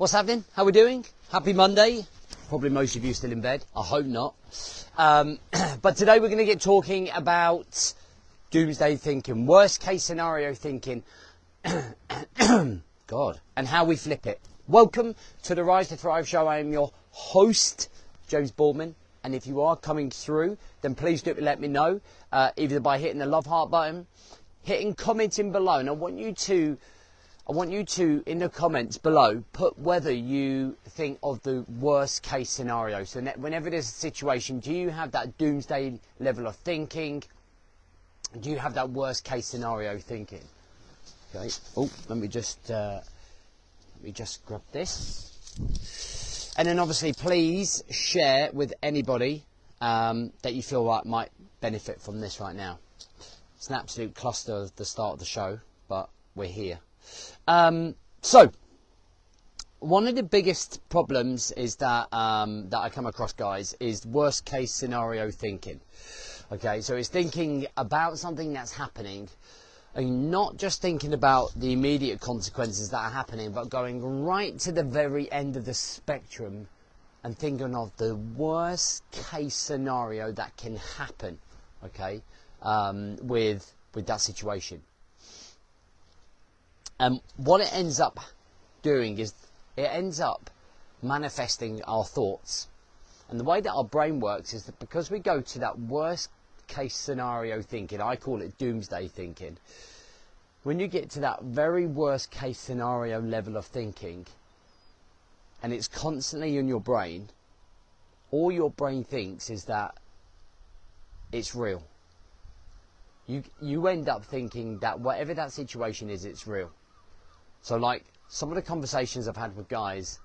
What's happening? How we doing? Happy Monday. Probably most of you still in bed. I hope not. Um, but today we're going to get talking about doomsday thinking, worst case scenario thinking. God. And how we flip it. Welcome to the Rise to Thrive show. I am your host, James Boardman. And if you are coming through, then please do let me know, uh, either by hitting the love heart button, hitting commenting below. And I want you to I want you to, in the comments below, put whether you think of the worst case scenario. So whenever there's a situation, do you have that doomsday level of thinking? Do you have that worst case scenario thinking? Okay. Oh, let me just uh, let me just grab this. And then obviously, please share with anybody um, that you feel like might benefit from this right now. It's an absolute cluster at the start of the show, but we're here. Um, so, one of the biggest problems is that um, that I come across, guys, is worst case scenario thinking. Okay, so it's thinking about something that's happening, and not just thinking about the immediate consequences that are happening, but going right to the very end of the spectrum and thinking of the worst case scenario that can happen. Okay, um, with with that situation. And what it ends up doing is it ends up manifesting our thoughts. And the way that our brain works is that because we go to that worst case scenario thinking, I call it doomsday thinking, when you get to that very worst case scenario level of thinking, and it's constantly in your brain, all your brain thinks is that it's real. You, you end up thinking that whatever that situation is, it's real. So like some of the conversations I've had with guys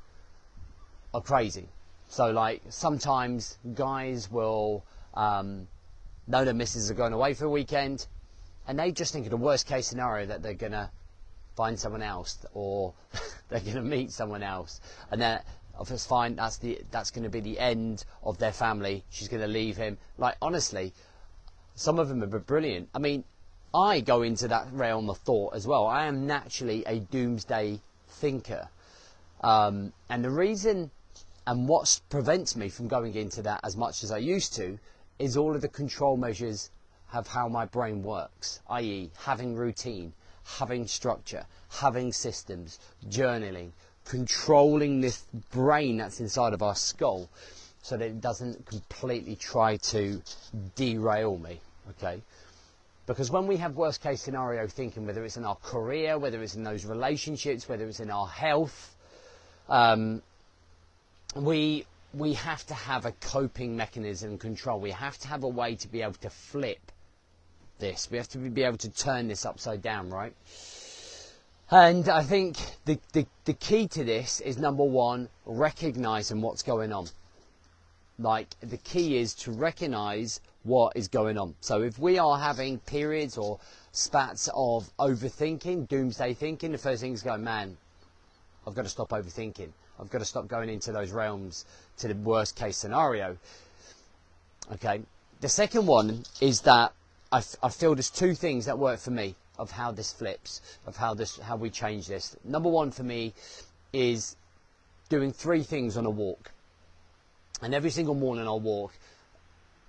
are crazy. So like sometimes guys will um, know their misses are going away for a weekend, and they just think of the worst case scenario that they're gonna find someone else or they're gonna meet someone else, and then if it's fine, that's the that's gonna be the end of their family. She's gonna leave him. Like honestly, some of them are brilliant. I mean, I go into that realm of thought as well. I am naturally a doomsday thinker. Um, and the reason and what prevents me from going into that as much as I used to is all of the control measures of how my brain works, i.e., having routine, having structure, having systems, journaling, controlling this brain that's inside of our skull so that it doesn't completely try to derail me. Okay? Because when we have worst case scenario thinking, whether it's in our career, whether it's in those relationships, whether it's in our health, um, we we have to have a coping mechanism control. We have to have a way to be able to flip this. We have to be able to turn this upside down, right? And I think the, the, the key to this is number one, recognizing what's going on. Like the key is to recognize what is going on. So if we are having periods or spats of overthinking, doomsday thinking, the first thing is going, man, I've got to stop overthinking. I've got to stop going into those realms to the worst case scenario. Okay. The second one is that I, feel there's two things that work for me of how this flips, of how this, how we change this. Number one for me is doing three things on a walk. And every single morning I'll walk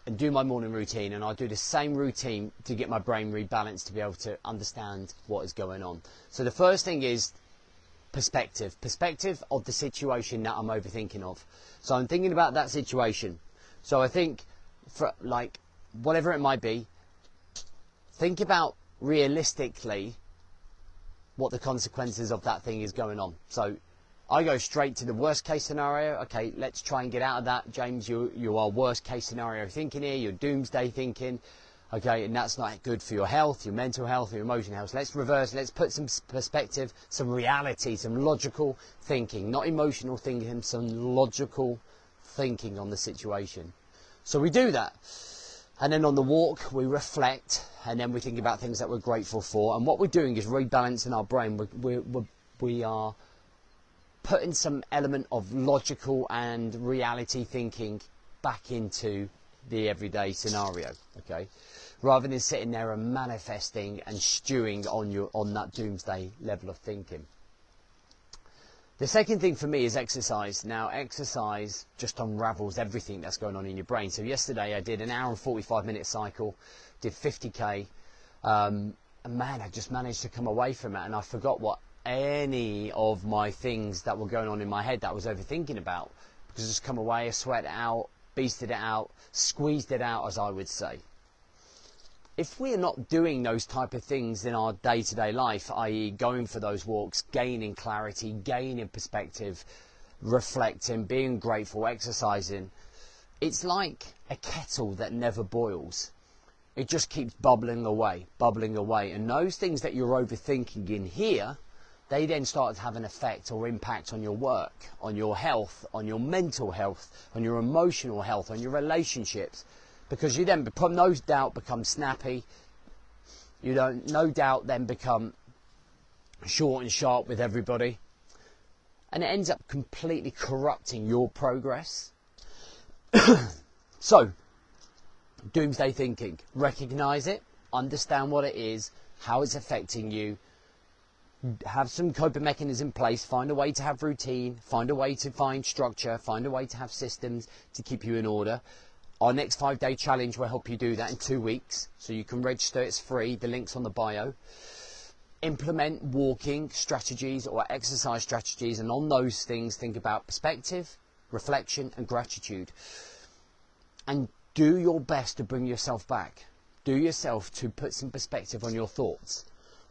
and do my morning routine and I do the same routine to get my brain rebalanced to be able to understand what is going on. So the first thing is perspective, perspective of the situation that I'm overthinking of. So I'm thinking about that situation. So I think for like whatever it might be, think about realistically what the consequences of that thing is going on. So I go straight to the worst case scenario. Okay, let's try and get out of that. James, you, you are worst case scenario thinking here. You're doomsday thinking. Okay, and that's not good for your health, your mental health, your emotional health. Let's reverse. Let's put some perspective, some reality, some logical thinking, not emotional thinking, some logical thinking on the situation. So we do that. And then on the walk, we reflect, and then we think about things that we're grateful for. And what we're doing is rebalancing our brain. We're, we're, we are putting some element of logical and reality thinking back into the everyday scenario, okay? Rather than sitting there and manifesting and stewing on your on that doomsday level of thinking. The second thing for me is exercise. Now, exercise just unravels everything that's going on in your brain. So, yesterday I did an hour and 45 minute cycle, did 50k, um, and man, I just managed to come away from it and I forgot what any of my things that were going on in my head that I was overthinking about. Because I just come away, I sweat it out, beasted it out, squeezed it out, as I would say if we're not doing those type of things in our day-to-day life, i.e., going for those walks, gaining clarity, gaining perspective, reflecting, being grateful, exercising, it's like a kettle that never boils. It just keeps bubbling away, bubbling away. And those things that you're overthinking in here, they then start to have an effect or impact on your work, on your health, on your mental health, on your emotional health, on your relationships because you then, no doubt, become snappy. You don't, no doubt, then become short and sharp with everybody. And it ends up completely corrupting your progress. so, doomsday thinking. Recognize it, understand what it is, how it's affecting you, have some coping mechanism in place, find a way to have routine, find a way to find structure, find a way to have systems to keep you in order. Our next five day challenge will help you do that in two weeks. So you can register, it's free. The link's on the bio. Implement walking strategies or exercise strategies, and on those things, think about perspective, reflection, and gratitude. And do your best to bring yourself back. Do yourself to put some perspective on your thoughts.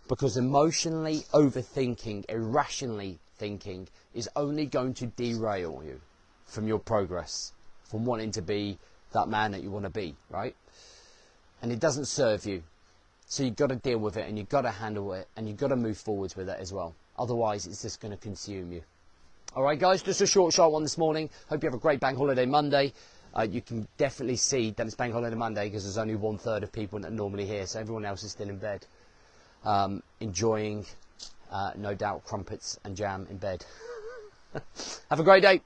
Because emotionally overthinking, irrationally thinking, is only going to derail you from your progress, from wanting to be that man that you want to be, right? And it doesn't serve you. So you've got to deal with it and you've got to handle it and you've got to move forwards with it as well. Otherwise, it's just going to consume you. All right, guys, just a short, short one this morning. Hope you have a great bank holiday Monday. Uh, you can definitely see that it's bank holiday Monday because there's only one third of people that are normally here, so everyone else is still in bed, um, enjoying, uh, no doubt, crumpets and jam in bed. have a great day.